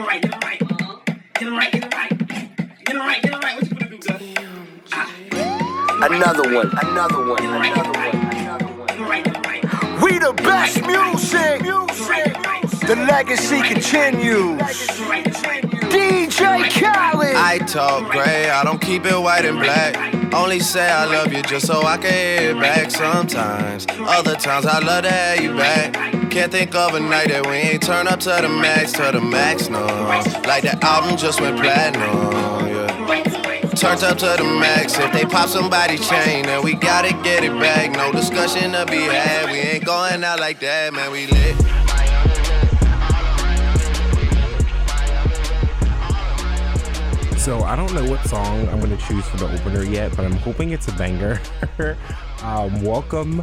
it right, get it right. Get it right, get it right. Get it right, get it right. What you gonna do? Ah. Another one, another one, another one, another one. Get it right, get it right. We the best music. The legacy continues. DJ Khaled. I talk gray, I don't keep it white and black. Only say I love you just so I can hear it back sometimes. Other times I love to have you back. Can't think of a night that we ain't turn up to the max, to the max, no. Like the album just went platinum, yeah. Turned up to the max. If they pop somebody's chain, then we gotta get it back. No discussion to be had. We ain't going out like that, man. We lit. So I don't know what song I'm gonna choose for the opener yet, but I'm hoping it's a banger. um, welcome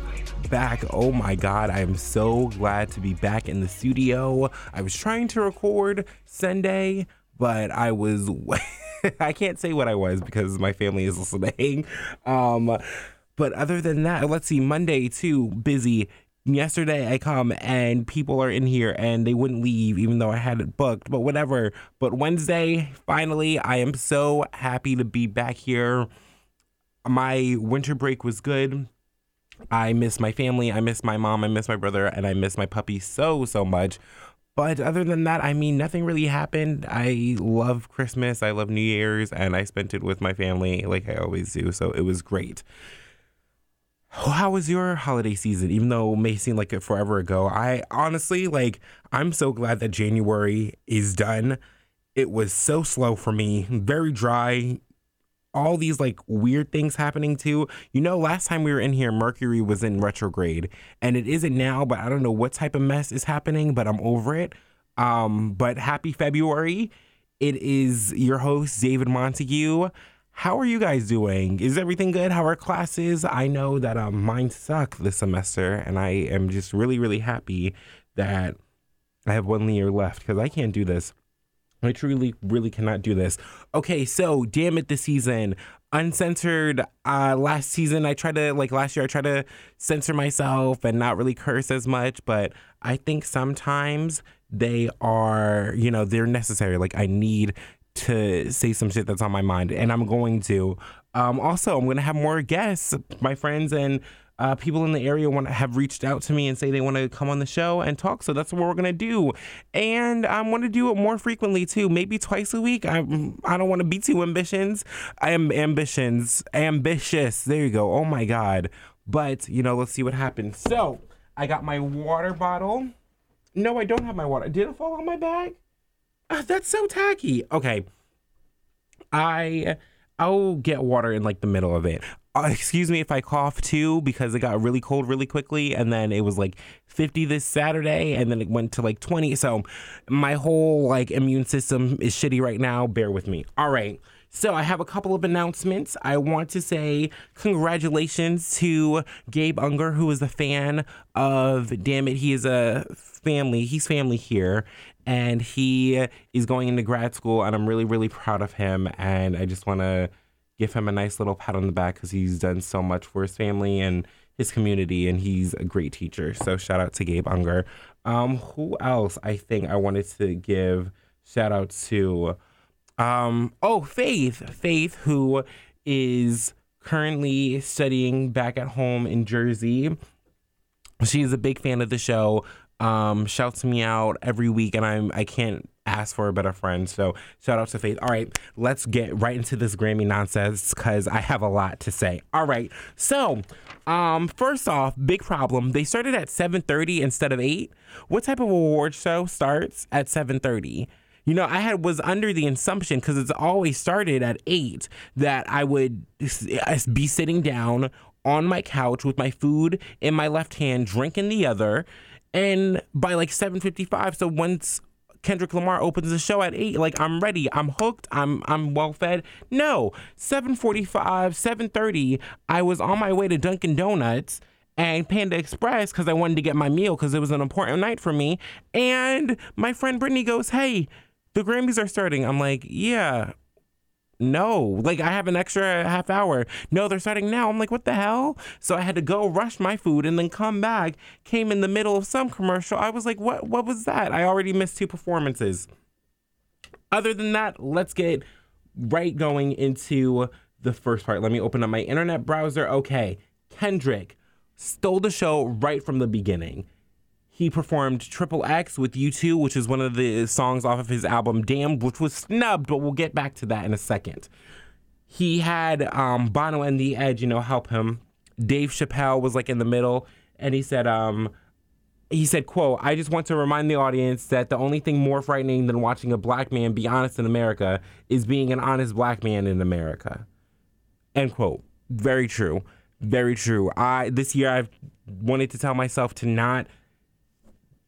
back. Oh my god, I am so glad to be back in the studio. I was trying to record Sunday, but I was I can't say what I was because my family is listening. Um, but other than that, let's see. Monday too busy. Yesterday I come and people are in here and they wouldn't leave even though I had it booked. But whatever. But Wednesday, finally, I am so happy to be back here. My winter break was good. I miss my family. I miss my mom. I miss my brother, and I miss my puppy so so much. But other than that, I mean, nothing really happened. I love Christmas. I love New Year's, and I spent it with my family like I always do. So it was great. How was your holiday season? Even though it may seem like it forever ago, I honestly like. I'm so glad that January is done. It was so slow for me, very dry. All these like weird things happening too. You know, last time we were in here, Mercury was in retrograde, and it isn't now. But I don't know what type of mess is happening. But I'm over it. Um, but happy February. It is your host David Montague. How are you guys doing? Is everything good? How are classes? I know that um, mine suck this semester, and I am just really, really happy that I have one year left because I can't do this. I truly, really cannot do this. Okay, so damn it, this season, uncensored. Uh, last season, I tried to like last year, I tried to censor myself and not really curse as much, but I think sometimes they are, you know, they're necessary. Like I need to say some shit that's on my mind, and I'm going to. Um, also, I'm going to have more guests. My friends and uh, people in the area want have reached out to me and say they want to come on the show and talk. So that's what we're gonna do, and I want to do it more frequently too. Maybe twice a week. I I don't want to be too ambitions. I am ambitions ambitious. There you go. Oh my god. But you know, let's see what happens. So I got my water bottle. No, I don't have my water. Did it fall on my bag? Ah, that's so tacky. Okay. I I'll get water in like the middle of it. Uh, excuse me if I cough too because it got really cold really quickly and then it was like 50 this Saturday and then it went to like 20. So my whole like immune system is shitty right now. Bear with me. All right. So I have a couple of announcements. I want to say congratulations to Gabe Unger, who is a fan of Damn It. He is a family. He's family here, and he is going into grad school, and I'm really, really proud of him. And I just want to give him a nice little pat on the back because he's done so much for his family and his community, and he's a great teacher. So shout out to Gabe Unger. Um, who else? I think I wanted to give shout out to. Um, oh, Faith, Faith, who is currently studying back at home in Jersey. She's a big fan of the show. Um, shouts me out every week, and I'm I can't ask for a better friend. So shout out to Faith. All right, let's get right into this Grammy nonsense because I have a lot to say. All right, so um, first off, big problem. They started at 7:30 instead of eight. What type of award show starts at 7:30? You know, I had was under the assumption because it's always started at eight that I would be sitting down on my couch with my food in my left hand, drink in the other, and by like seven fifty five. So once Kendrick Lamar opens the show at eight, like I'm ready, I'm hooked, I'm I'm well fed. No, seven forty five, seven thirty, I was on my way to Dunkin' Donuts and Panda Express because I wanted to get my meal because it was an important night for me. And my friend Brittany goes, "Hey." the Grammys are starting. I'm like, yeah, no, like I have an extra half hour. No, they're starting now. I'm like, what the hell? So I had to go rush my food and then come back. Came in the middle of some commercial. I was like, what? What was that? I already missed two performances. other than that, let's get right going into the first part. Let me open up my internet browser. Okay, Kendrick stole the show right from the beginning. He performed Triple X with U2, which is one of the songs off of his album Damn, which was snubbed, but we'll get back to that in a second. He had um, Bono and The Edge, you know, help him. Dave Chappelle was like in the middle, and he said, um, he said, quote, I just want to remind the audience that the only thing more frightening than watching a black man be honest in America is being an honest black man in America. End quote. Very true. Very true. I this year I've wanted to tell myself to not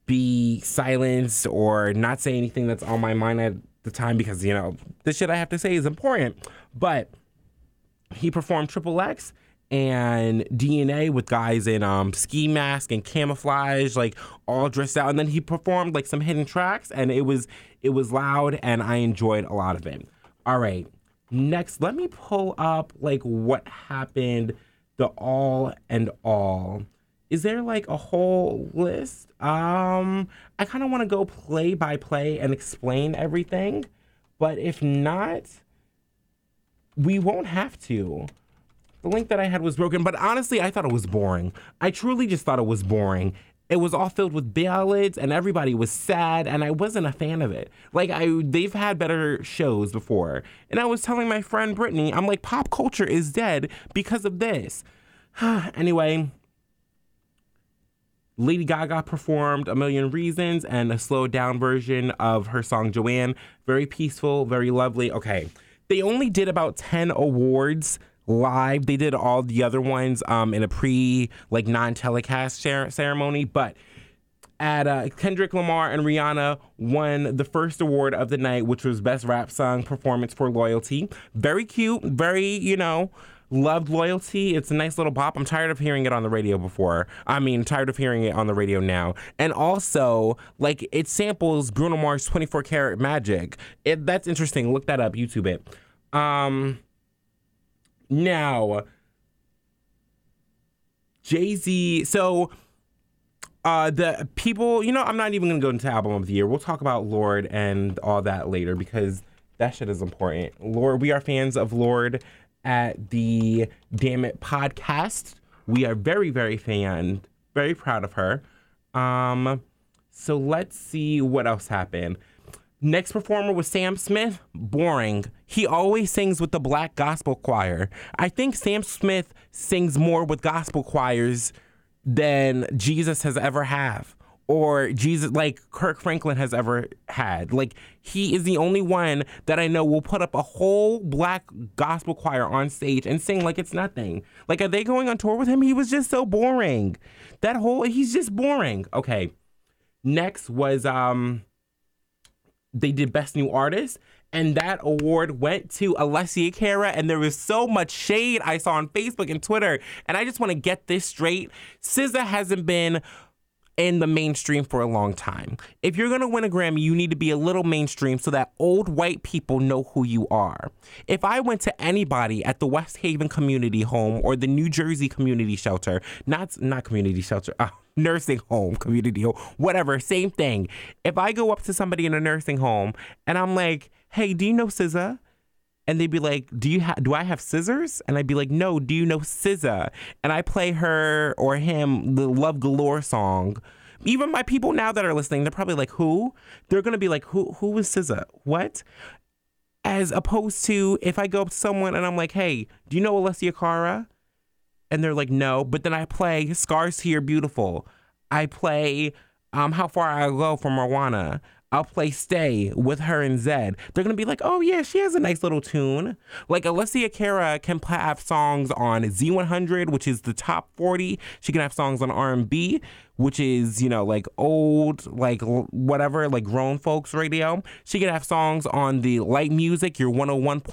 be silenced or not say anything that's on my mind at the time because you know the shit I have to say is important. But he performed Triple X and DNA with guys in um, ski mask and camouflage, like all dressed out. And then he performed like some hidden tracks, and it was it was loud, and I enjoyed a lot of it. All right, next, let me pull up like what happened. The all and all. Is there like a whole list? Um, I kind of want to go play by play and explain everything, but if not, we won't have to. The link that I had was broken, but honestly, I thought it was boring. I truly just thought it was boring. It was all filled with ballads, and everybody was sad, and I wasn't a fan of it. Like I, they've had better shows before, and I was telling my friend Brittany, I'm like, pop culture is dead because of this. anyway, Lady Gaga performed A Million Reasons and a slowed down version of her song Joanne. Very peaceful, very lovely. Okay. They only did about 10 awards live. They did all the other ones um, in a pre, like, non telecast ceremony. But at uh, Kendrick Lamar and Rihanna won the first award of the night, which was Best Rap Song Performance for Loyalty. Very cute, very, you know, loved loyalty. It's a nice little bop. I'm tired of hearing it on the radio before. I mean, tired of hearing it on the radio now. And also, like, it samples Bruno Mars 24 Karat Magic. It, that's interesting. Look that up, YouTube it. Um, now, Jay Z. So, uh, the people, you know, I'm not even gonna go into album of the year. We'll talk about Lorde and all that later because that shit is important. Lorde, we are fans of Lorde at the Damn It podcast. We are very, very fan, very proud of her. Um, so let's see what else happened. Next performer was Sam Smith. Boring. He always sings with the black gospel choir. I think Sam Smith sings more with gospel choirs than Jesus has ever have or Jesus like Kirk Franklin has ever had. Like he is the only one that I know will put up a whole black gospel choir on stage and sing like it's nothing. Like are they going on tour with him? He was just so boring. That whole he's just boring. Okay. Next was um they did best new artist and that award went to Alessia Cara and there was so much shade I saw on Facebook and Twitter and I just want to get this straight. SZA hasn't been in the mainstream for a long time. If you're going to win a Grammy, you need to be a little mainstream so that old white people know who you are. If I went to anybody at the West Haven Community Home or the New Jersey Community Shelter, not not community shelter, uh, nursing home, community home, whatever, same thing. If I go up to somebody in a nursing home and I'm like, "Hey, do you know SZA?" And they'd be like, "Do you have? Do I have scissors?" And I'd be like, "No. Do you know SZA?" And I play her or him the Love Galore song. Even my people now that are listening, they're probably like, "Who?" They're gonna be like, "Who? Who is SZA? What?" As opposed to if I go up to someone and I'm like, "Hey, do you know Alessia Cara?" And they're like, "No," but then I play "Scars Your Beautiful." I play um, "How Far I Go" from Moana. I'll play Stay with her and Zedd. They're gonna be like, oh yeah, she has a nice little tune. Like Alessia Cara can have songs on Z100, which is the top 40. She can have songs on R&B, which is, you know, like old, like whatever, like grown folks radio. She could have songs on the light music, your 101.1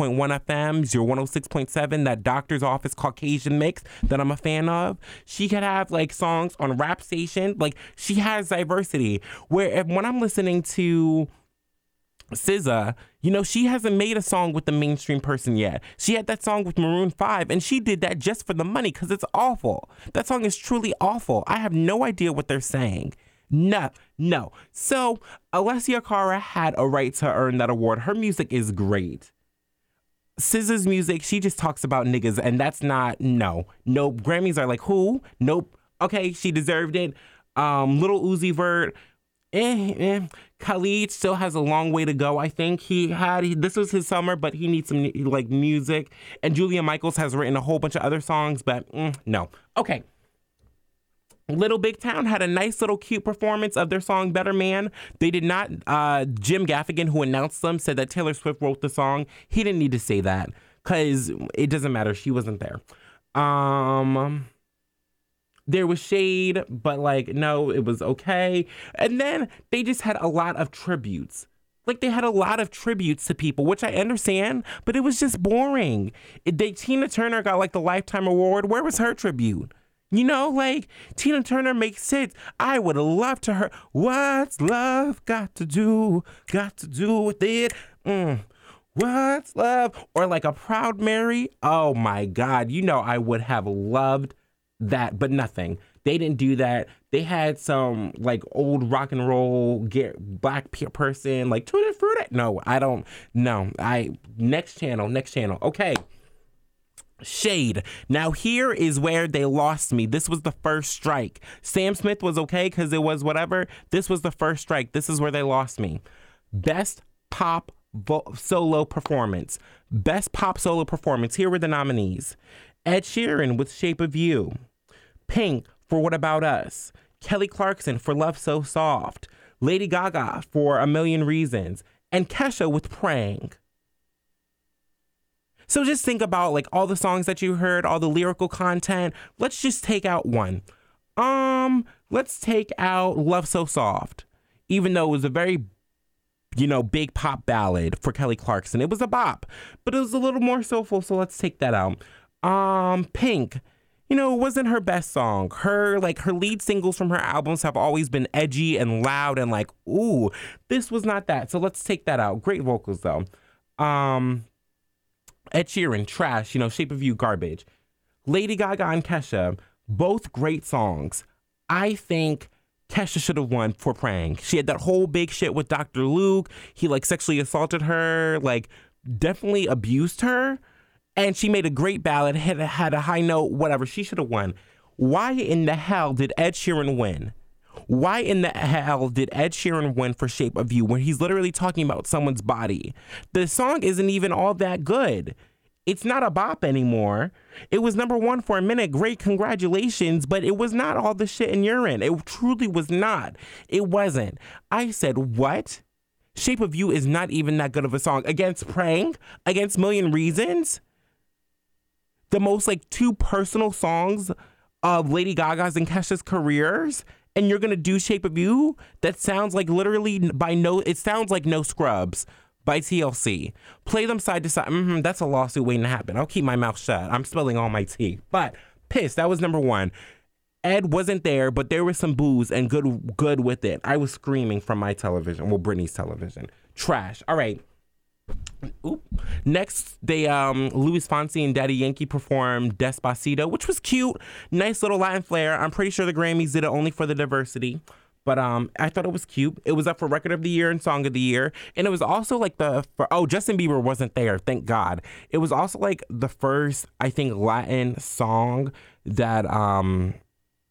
FMs, your 106.7, that doctor's office Caucasian mix that I'm a fan of. She could have like songs on rap station. Like she has diversity. Where if, when I'm listening to SZA, you know, she hasn't made a song with the mainstream person yet. She had that song with Maroon 5, and she did that just for the money because it's awful. That song is truly awful. I have no idea what they're saying. No, no. So Alessia Cara had a right to earn that award. Her music is great. SZA's music, she just talks about niggas, and that's not no. No Grammys are like who? Nope. Okay, she deserved it. Um, Little Uzi Vert, eh, eh. Khalid still has a long way to go. I think he had he, this was his summer, but he needs some like music. And Julia Michaels has written a whole bunch of other songs, but mm, no. Okay. Little Big Town had a nice little cute performance of their song Better Man. They did not, uh, Jim Gaffigan, who announced them, said that Taylor Swift wrote the song. He didn't need to say that because it doesn't matter. She wasn't there. Um, there was shade, but like, no, it was okay. And then they just had a lot of tributes. Like they had a lot of tributes to people, which I understand, but it was just boring. They Tina Turner got like the lifetime award. Where was her tribute? You know, like Tina Turner makes sense. I would loved to her. What's love got to do? Got to do with it? Mm. What's love? Or like a Proud Mary? Oh my God. You know, I would have loved that, but nothing. They didn't do that. They had some like old rock and roll get black person like tutti frutti. No, I don't. No, I next channel, next channel. Okay. Shade. Now here is where they lost me. This was the first strike. Sam Smith was okay because it was whatever. This was the first strike. This is where they lost me. Best pop vo- solo performance. Best pop solo performance. Here were the nominees: Ed Sheeran with "Shape of You," Pink for "What About Us," Kelly Clarkson for "Love So Soft," Lady Gaga for "A Million Reasons," and Kesha with "Praying." So just think about like all the songs that you heard, all the lyrical content. Let's just take out one. Um, let's take out Love So Soft. Even though it was a very you know, big pop ballad for Kelly Clarkson. It was a bop, but it was a little more soulful, so let's take that out. Um, Pink, you know, it wasn't her best song. Her like her lead singles from her albums have always been edgy and loud and like, ooh, this was not that. So let's take that out. Great vocals though. Um, Ed Sheeran, trash, you know, Shape of You, garbage. Lady Gaga and Kesha, both great songs. I think Kesha should have won for praying. She had that whole big shit with Dr. Luke. He like sexually assaulted her, like definitely abused her. And she made a great ballad, had, had a high note, whatever. She should have won. Why in the hell did Ed Sheeran win? Why in the hell did Ed Sheeran win for Shape of You when he's literally talking about someone's body? The song isn't even all that good. It's not a bop anymore. It was number one for a minute. Great congratulations, but it was not all the shit in urine. It truly was not. It wasn't. I said, what? Shape of You is not even that good of a song. Against Praying, against Million Reasons, the most like two personal songs of Lady Gaga's and Kesha's careers, and you're gonna do Shape of You? That sounds like literally by no, it sounds like No Scrubs by TLC. Play them side to side. Mm-hmm, that's a lawsuit waiting to happen. I'll keep my mouth shut. I'm spilling all my tea. But piss, That was number one. Ed wasn't there, but there was some booze and good good with it. I was screaming from my television. Well, Britney's television. Trash. All right. Oop. Next, they um Luis Fonsi and Daddy Yankee performed Despacito, which was cute, nice little Latin flair. I'm pretty sure the Grammys did it only for the diversity, but um I thought it was cute. It was up for Record of the Year and Song of the Year, and it was also like the for oh Justin Bieber wasn't there, thank God. It was also like the first I think Latin song that um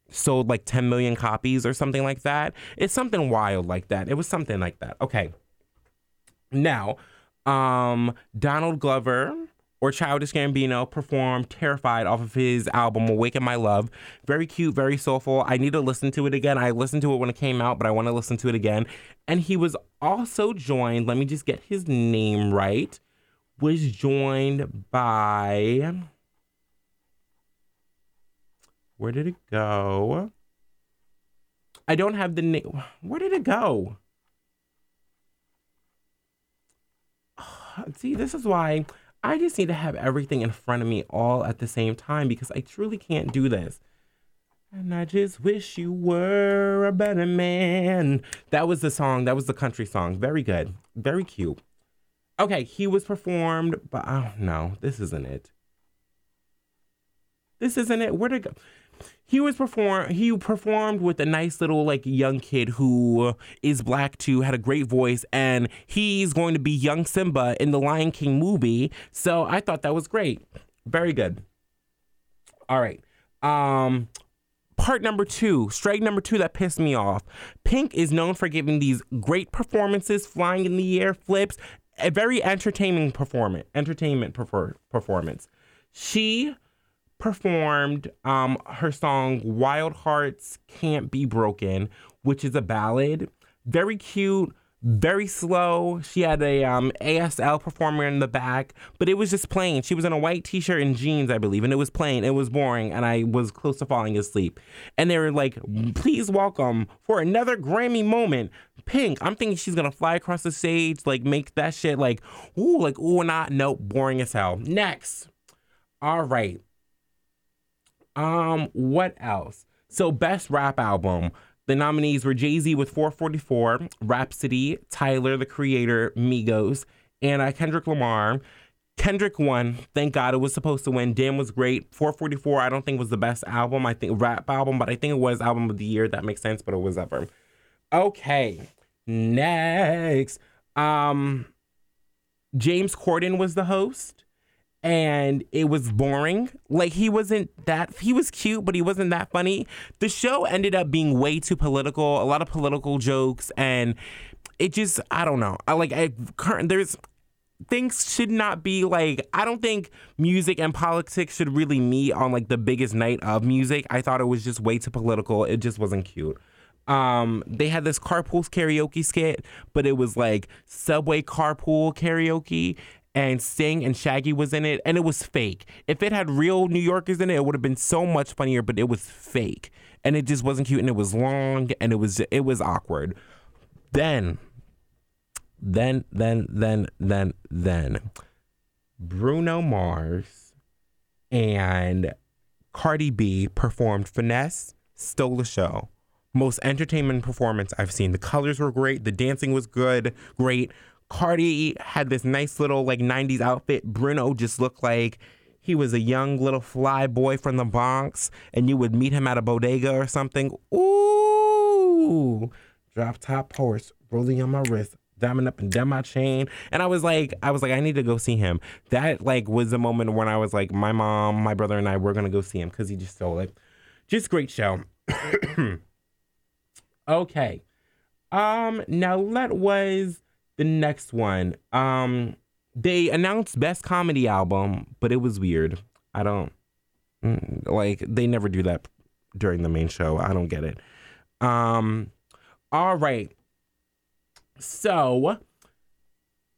sold like 10 million copies or something like that. It's something wild like that. It was something like that. Okay. Now, um, Donald Glover or Childish Gambino performed Terrified off of his album Awaken My Love. Very cute, very soulful. I need to listen to it again. I listened to it when it came out, but I want to listen to it again. And he was also joined, let me just get his name right, was joined by. Where did it go? I don't have the name. Where did it go? See, this is why I just need to have everything in front of me all at the same time because I truly can't do this. And I just wish you were a better man. That was the song. That was the country song. Very good. Very cute. Okay, he was performed, but oh, don't know. This isn't it. This isn't it. Where'd it go? He was perform he performed with a nice little like young kid who is black too had a great voice and he's going to be young simba in the lion king movie. So i thought that was great. Very good. All right. Um part number two strike number two that pissed me off. Pink is known for giving these great performances flying in the air flips a very entertaining performance entertainment prefer- performance. She performed um, her song Wild Hearts Can't Be Broken, which is a ballad. Very cute, very slow. She had a um, ASL performer in the back, but it was just plain. She was in a white t shirt and jeans, I believe, and it was plain. It was boring, and I was close to falling asleep. And they were like, please welcome for another Grammy moment. Pink, I'm thinking she's gonna fly across the stage, like make that shit like, ooh, like, ooh, not, nope, boring as hell. Next. All right. Um, what else? So, best rap album. The nominees were Jay Z with 444, Rapsody, Tyler, the Creator, Migos, and Kendrick Lamar. Kendrick won. Thank God it was supposed to win. Damn was great. 444, I don't think was the best album. I think rap album, but I think it was album of the year. That makes sense, but it was ever. Okay. Next. Um James Corden was the host and it was boring. Like he wasn't that he was cute, but he wasn't that funny. The show ended up being way too political, a lot of political jokes, and it just I don't know. I like I current there's things should not be like I don't think music and politics should really meet on like the biggest night of music. I thought it was just way too political. It just wasn't cute. Um, they had this carpool karaoke skit, but it was like subway carpool karaoke, and Sting and Shaggy was in it, and it was fake. If it had real New Yorkers in it, it would have been so much funnier. But it was fake, and it just wasn't cute, and it was long, and it was it was awkward. Then, then, then, then, then, then, Bruno Mars and Cardi B performed "Finesse," stole the show. Most entertainment performance I've seen. The colors were great. The dancing was good, great. Cardi had this nice little like 90s outfit. Bruno just looked like he was a young little fly boy from the Bronx, and you would meet him at a bodega or something. Ooh, drop top horse rolling on my wrist, diamond up and down my chain. And I was like, I was like, I need to go see him. That like was a moment when I was like, my mom, my brother, and I were gonna go see him because he just stole it. Just great show. okay. Um, now that was the next one. Um, they announced best comedy album, but it was weird. I don't mm, like they never do that during the main show. I don't get it. Um, all right. So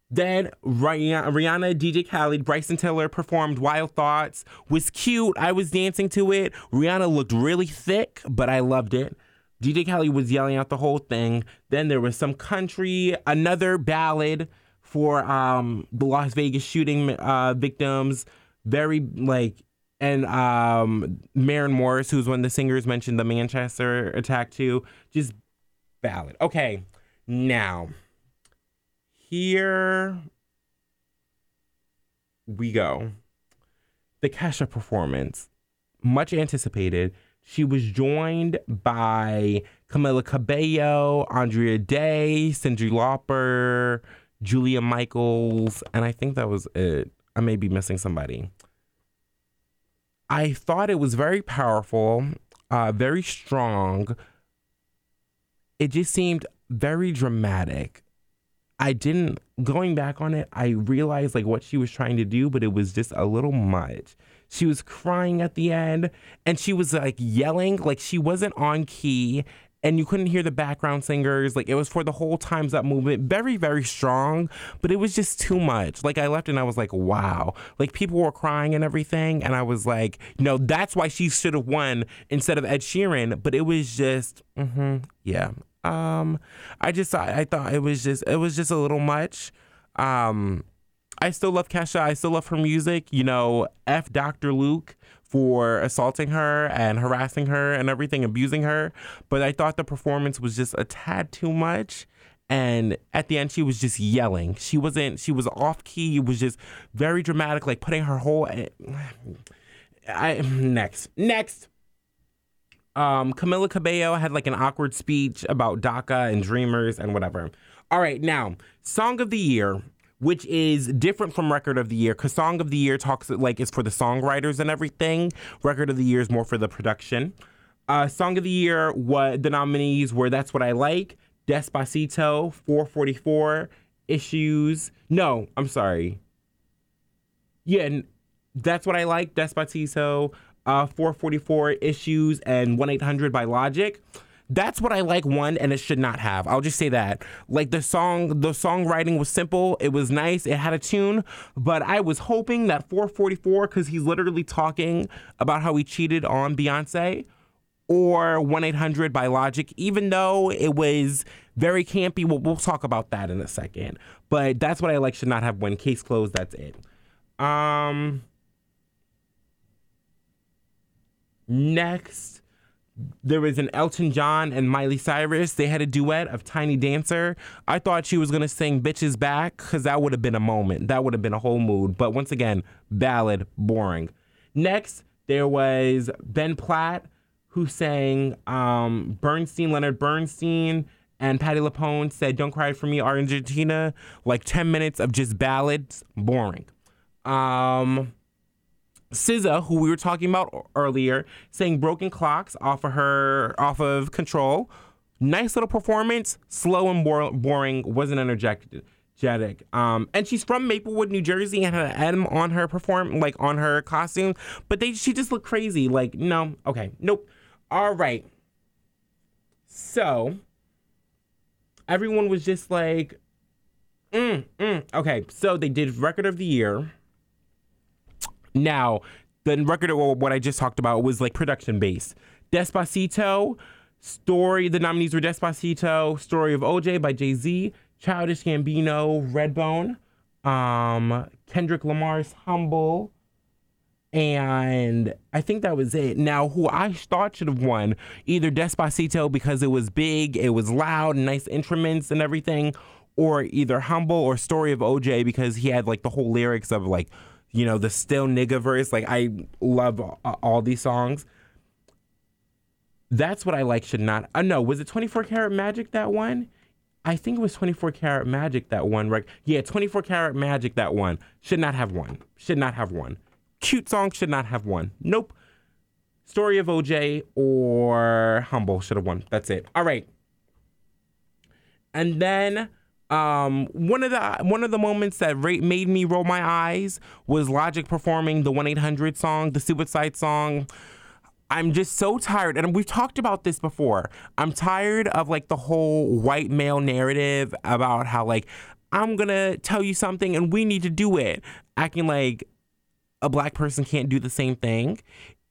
then Rihanna, Rihanna, DJ Khaled, Bryson Tiller performed Wild Thoughts. Was cute. I was dancing to it. Rihanna looked really thick, but I loved it. DJ Khaled was yelling out the whole thing. Then there was some country, another ballad for um, the Las Vegas shooting uh, victims. Very like, and um, Maren Morris, who's one of the singers, mentioned the Manchester attack too. Just ballad. Okay, now here we go. The Kesha performance, much anticipated she was joined by Camila Cabello, Andra Day, Cyndi Lauper, Julia Michaels, and I think that was it. I may be missing somebody. I thought it was very powerful, uh, very strong. It just seemed very dramatic. I didn't going back on it, I realized like what she was trying to do, but it was just a little much. She was crying at the end and she was like yelling, like she wasn't on key and you couldn't hear the background singers. Like it was for the whole Time's Up movement. Very, very strong, but it was just too much. Like I left and I was like, wow. Like people were crying and everything. And I was like, no, that's why she should have won instead of Ed Sheeran. But it was just, mm-hmm, yeah. Um, I just, I, I thought it was just, it was just a little much. Um, I still love Kesha. I still love her music. You know, F Dr. Luke for assaulting her and harassing her and everything, abusing her. But I thought the performance was just a tad too much. And at the end, she was just yelling. She wasn't, she was off key. It was just very dramatic, like putting her whole. I, next. Next. Um, Camila Cabello had like an awkward speech about DACA and Dreamers and whatever. All right, now, Song of the Year, which is different from Record of the Year, because Song of the Year talks like it's for the songwriters and everything. Record of the Year is more for the production. Uh, Song of the Year, what the nominees were That's What I Like, Despacito, 444, Issues. No, I'm sorry. Yeah, That's What I Like, Despacito, uh, 444, Issues, and 1 800 by Logic. That's what I like one and it should not have. I'll just say that. Like the song the songwriting was simple, it was nice, it had a tune, but I was hoping that 444 cuz he's literally talking about how he cheated on Beyonce or 1 800 by Logic, even though it was very campy. We'll, we'll talk about that in a second. But that's what I like should not have one. Case closed, that's it. Um, next, there was an Elton John and Miley Cyrus. They had a duet of Tiny Dancer. I thought she was to sing Bitch Is Back because that would have been a moment. That would have been a whole mood. But once again, ballad, boring. Next, there was Ben Platt who sang um, Bernstein, Leonard Bernstein, and Patti LuPone said, Don't Cry For Me, Argentina. Like 10 minutes of just ballads, boring. Um, SZA, who we were talking about earlier, sang "Broken Clocks" off of her off of Control. Nice little performance, slow and bor- boring, wasn't energetic. Um, and she's from Maplewood, New Jersey, and had an M on her perform like on her costume, but they she just looked crazy. Like, no, okay, nope. All right. So everyone was just like, mm, mm. okay. So they did record of the year. Now, the record of what I just talked about was like production based. Despacito, story, the nominees were Despacito, Story of OJ by Jay Z, Childish Gambino, Redbone, um, Kendrick Lamar's Humble, and I think that was it. Now, who I thought should have won either Despacito because it was big, it was loud, nice instruments and everything, or either Humble or Story of OJ because he had like the whole lyrics of like, you know, the still nigga verse. Like, I love all these songs. That's what I like should not. Uh, no, was it 24 Karat Magic that one? I think it was 24 Karat Magic that one, right? Yeah, 24 Karat Magic that one. Should not have won. Should not have won. Cute song should not have won. Nope. Story of OJ or Humble should have won. That's it. All right. And then um, one of the one of the moments that made me roll my eyes was Logic performing the 1-800 song, the Suicide song. I'm just so tired, and we've talked about this before. I'm tired of like the whole white male narrative about how like I'm gonna tell you something and we need to do it, acting like a black person can't do the same thing.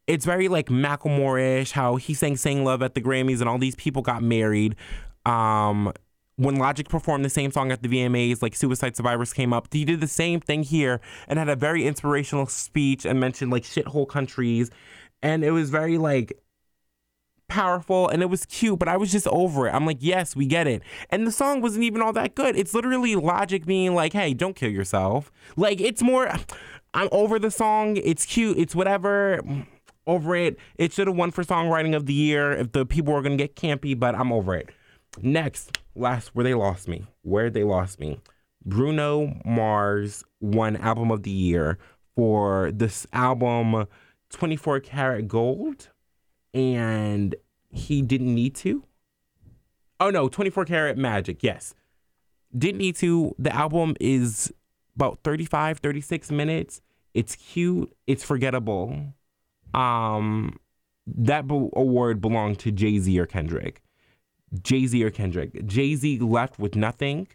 It's very like Macklemore-ish, how he sang "Same Love" at the Grammys, and all these people got married. Um, when Logic performed the same song at the VMAs, like Suicide Survivors came up, he did the same thing here and had a very inspirational speech and mentioned like shithole countries, and it was very like powerful and it was cute, but I was just over it. I'm like, yes, we get it. And the song wasn't even all that good. It's literally Logic being like, hey, don't kill yourself. Like, it's more. I'm over the song. It's cute. It's whatever. Over it. It should have won for songwriting of the year if the people were gonna get campy, but I'm over it. Next, last where they lost me. Where they lost me. Bruno Mars won album of the year for this album 24 karat gold and he didn't need to. Oh no, 24 karat magic. Yes. Didn't need to. The album is about 35, 36 minutes. It's cute. It's forgettable. Um, that award belonged to Jay Z or Kendrick. Jay Z or Kendrick. Jay Z left with nothing.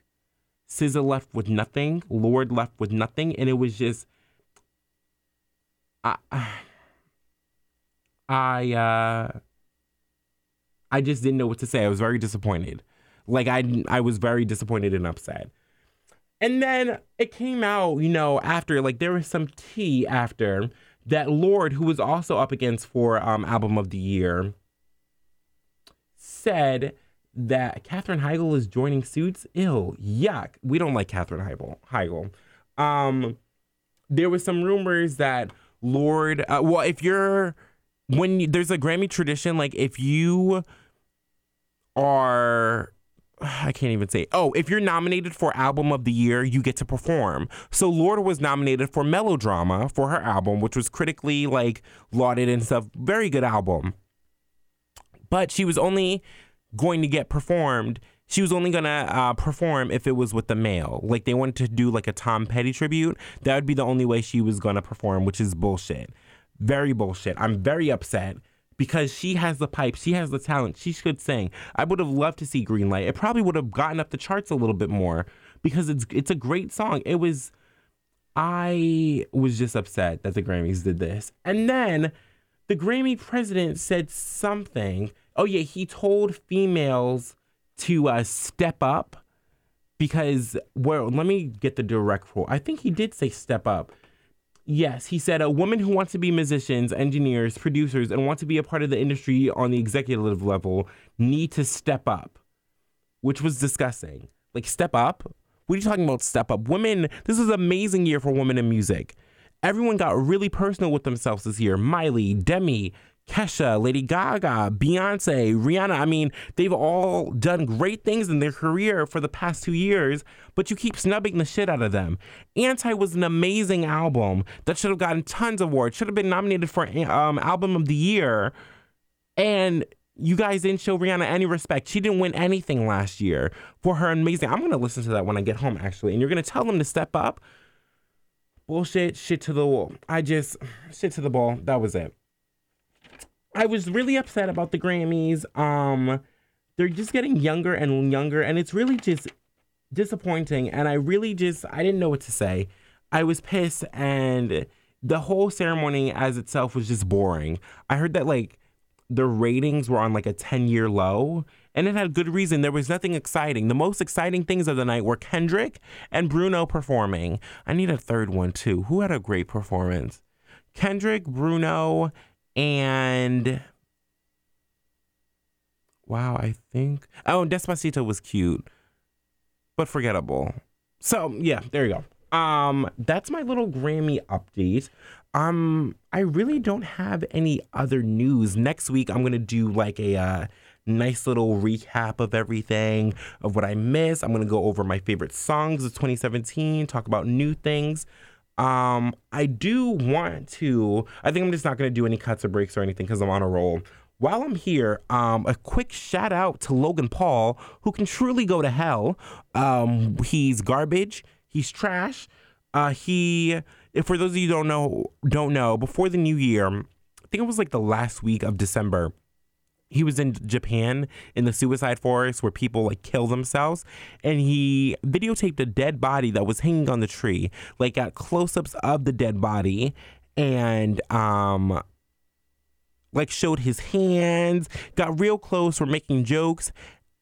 SZA left with nothing. Lorde left with nothing, and it was just. I. I. Uh, I just didn't know what to say. I was very disappointed. Like I, I was very disappointed and upset. And then it came out, you know, after like there was some tea after that Lorde, who was also up against for um, album of the year, said that Katherine Heigl is joining suits. Ill, yuck. We don't like Katherine Heigl. Heigl. Um, there was some rumors that Lorde. Uh, well, if you're when you, there's a Grammy tradition, like if you are I can't even say. Oh, if you're nominated for album of the year, you get to perform. So Lorde was nominated for Melodrama for her album, which was critically like lauded and stuff. Very good album. But she was only going to get performed. She was only gonna uh, perform if it was with the male. Like they wanted to do like a Tom Petty tribute. That would be the only way she was gonna perform, which is bullshit. Very bullshit. I'm very upset because she has the pipe, she has the talent, she could sing. I would have loved to see Greenlight. It probably would have gotten up the charts a little bit more because it's it's a great song. It was I was just upset that the Grammys did this. And then the Grammy president said something. Oh yeah, he told females to uh, step up because well, let me get the direct quote. I think he did say step up. Yes, he said a woman who wants to be musicians, engineers, producers, and want to be a part of the industry on the executive level need to step up, which was disgusting. Like, step up? What are you talking about, step up? Women, this is an amazing year for women in music. Everyone got really personal with themselves this year. Miley, Demi, Kesha, Lady Gaga, Beyonce, Rihanna. I mean, they've all done great things in their career for the past two years, but you keep snubbing the shit out of them. Anti was an amazing album that should have gotten tons of awards, should have been nominated for um, Album of the Year. And you guys didn't show Rihanna any respect. She didn't win anything last year for her amazing. I'm going to listen to that when I get home, actually. And you're going to tell them to step up. Bullshit, shit to the wall. I just, shit to the ball. That was it. I was really upset about the Grammys. Um, they're just getting younger and younger, and it's really just disappointing. And I really just I didn't know what to say. I was pissed, and the whole ceremony as itself was just boring. I heard that like the ratings were on like a 10 year low and it had good reason there was nothing exciting the most exciting things of the night were kendrick and bruno performing i need a third one too who had a great performance kendrick bruno and wow, I think oh, Despacito was cute, but forgettable. So yeah, there you go. Um, that's my little Grammy update. Um, I really don't have any other news. Next week, I'm gonna do like a uh, nice little recap of everything of what I missed. I'm gonna go over my favorite songs of 2017, talk about new things. Um, I do want to. I think I'm just not going to do any cuts or breaks or anything because I'm on a roll. While I'm here, um, a quick shout out to Logan Paul, who can truly go to hell. Um, he's garbage. He's trash. Uh, he, if for those of you don't know, don't know, before the new year, I think it was like the last week of December he was in Japan in the suicide forest where people like kill themselves and he videotaped a dead body that was hanging on the tree like got close-ups of the dead body and um like showed his hands got real close were making jokes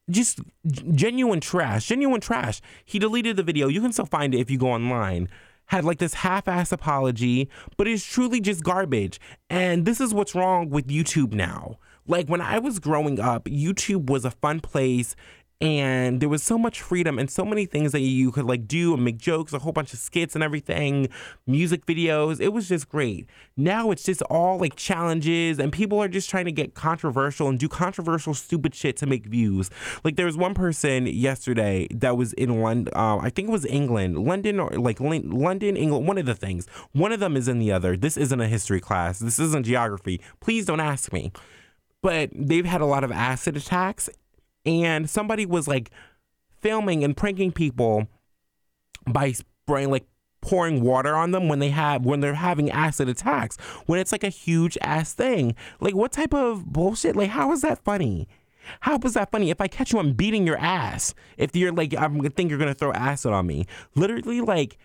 just genuine trash genuine trash. He deleted the video. You can still find it if you go online. Had like this half-ass apology but it's truly just garbage. And this is what's wrong with youtube now like when I was growing up, YouTube was a fun place and there was so much freedom and so many things that you could like do and make jokes, a whole bunch of skits and everything, music videos. It was just great. Now it's just all like challenges and people are just trying to get controversial and do controversial stupid shit to make views. Like there was one person yesterday that was in London, uh, I think it was England, London or like London, England, one of the things. One of them is in the other. This isn't a history class. This isn't geography. Please don't ask me but they've had a lot of acid attacks. And somebody was like filming and pranking people by spraying like pouring water on them when they have when they're having acid attacks when it's like a huge ass thing. Like what type of bullshit? Like how is that funny? How was that funny? If i catch you i'm beating your ass. If you're like i'm gonna think you're gonna throw acid on me. Literally like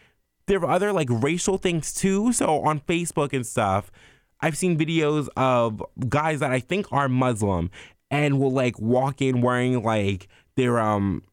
there are other like racial things too. So on facebook and stuff I've seen videos of guys that I think are Muslim and will like walk in wearing like their um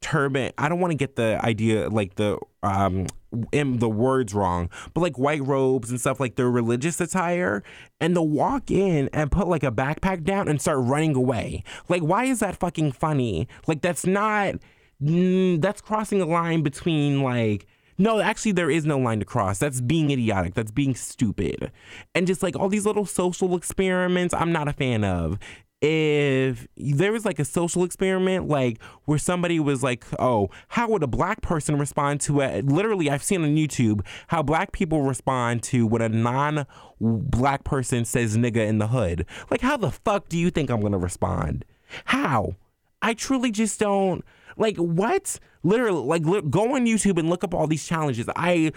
turban. I don't want to get the idea like the um in the words wrong, but like white robes and stuff like their religious attire, and they'll walk in and put like a backpack down and start running away. Like, why is that fucking funny? Like, that's not. Mm, that's crossing a line between like no, actually, there is no line to cross. That's being idiotic. That's being stupid. And just like all these little social experiments, I'm not a fan of if there was like a social experiment, like where somebody was like, oh, how would a black person respond to it? Literally, I've seen on YouTube how black people respond to when a non black person says nigga in the hood. Like, how the fuck do you think I'm gonna respond? How? I truly just don't. Like, what? Literally, like, li- go on YouTube and look up all these challenges. I.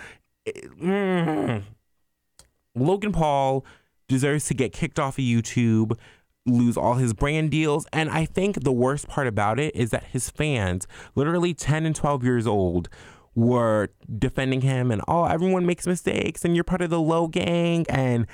Mm, Logan Paul deserves to get kicked off of YouTube lose all his brand deals. And I think the worst part about it is that his fans, literally 10 and 12 years old, were defending him and, oh, everyone makes mistakes and you're part of the Logang. And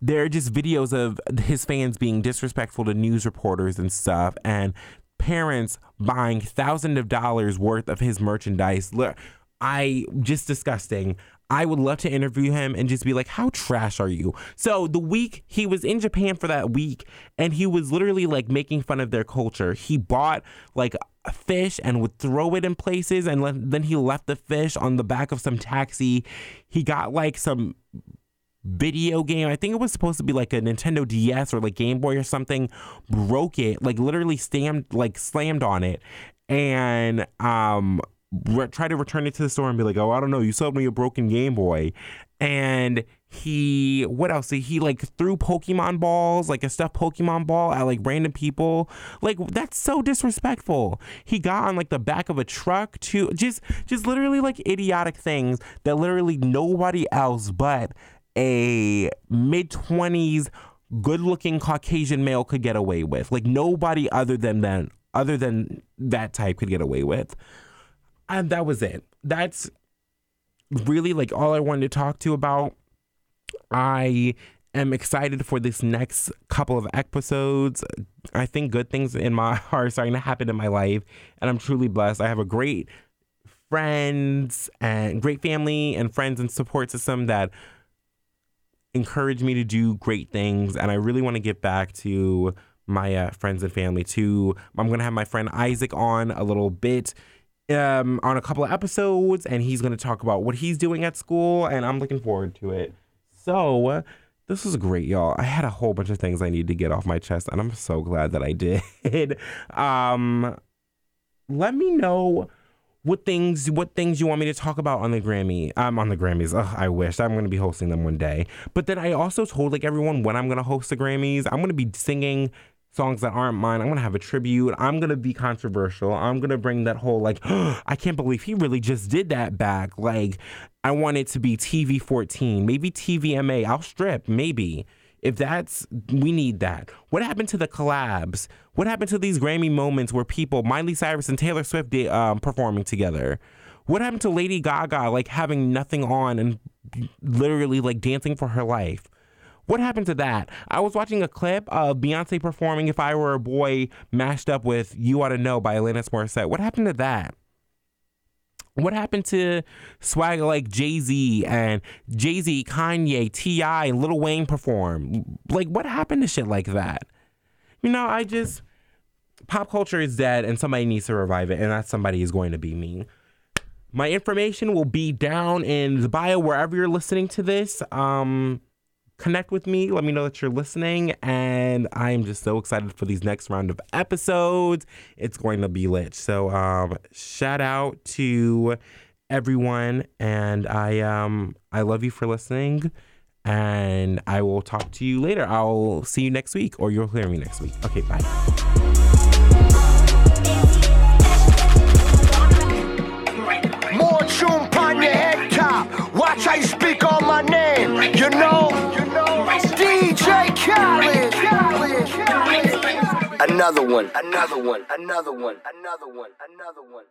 there are just videos of his fans being disrespectful to news reporters and stuff. And parents buying thousands of dollars worth of his merchandise. Look, I just disgusting. I would love to interview him and just be like, how trash are you? So the week he was in Japan for that week and he was literally like making fun of their culture. He bought like a fish and would throw it in places and le- then he left the fish on the back of some taxi. He got like some video game. I think it was supposed to be like a Nintendo DS or like Game Boy or something. Broke it, like literally slammed like slammed on it. And um re- try to return it to the store and be like, oh, I don't know, you sold me a broken Game Boy. And he, what else? He like threw Pokemon balls, like a stuffed Pokemon ball at like random people. Like that's so disrespectful. He got on like the back of a truck to just, just literally like idiotic things that literally nobody else but a mid 20s good looking Caucasian male could get away with. Like nobody other than that, other than that type could get away with and that was it. That's really like all I wanted to talk to you about. I am excited for this next couple of episodes. I think good things in my heart are starting to happen in my life, and I'm truly blessed. I have a great friends and great family and friends and support system that encourage me to do great things, and I really want to get back to my uh, friends and family too. I'm gonna have my friend Isaac on a little bit um, on a couple of episodes, and he's going to talk about what he's doing at school, and I'm looking forward to it. So, this was great, y'all. I had a whole bunch of things I need to get off my chest, and I'm so glad that I did. um, let me know what things what things you want me to talk about on the Grammy. I'm on the Grammys. Ugh, I wish I'm to be hosting them one day. But then I also told like everyone when I'm to host the Grammys, I'm to be singing songs that aren't mine. I'm gonna have a tribute. I'm gonna be controversial. I'm gonna bring that whole like, I can't believe he really just did that back. Like, I want it to be TV 14, maybe TVMA. I'll strip, maybe. If that's, we need that. What happened to the collabs? What happened to these Grammy moments where people, Miley Cyrus and Taylor Swift, did, um, performing together? What happened to Lady Gaga, like having nothing on and literally like dancing for her life? What happened to that? I was watching a clip of Beyonce performing If I Were a Boy mashed up with You Ought to Know by Alanis Morissette. What happened to that? What happened to swag like Jay Z and Jay Z, Kanye, T.I., and Lil Wayne perform? Like, what happened to shit like that? You know, I just. Pop culture is dead and somebody needs to revive it, and that somebody is going to be me. My information will be down in the bio wherever you're listening to this. Um, connect with me. Let me know that you're listening. And I am just so excited for these next round of episodes. It's going to be lit. So um, shout out to everyone. And I um I love you for listening. And I will talk to you later. I'll see you next week, or you'll hear me next week. Okay, bye. More tune on your head top. Watch how you speak on my name. You know, Another one, another one, another one, another one, another one.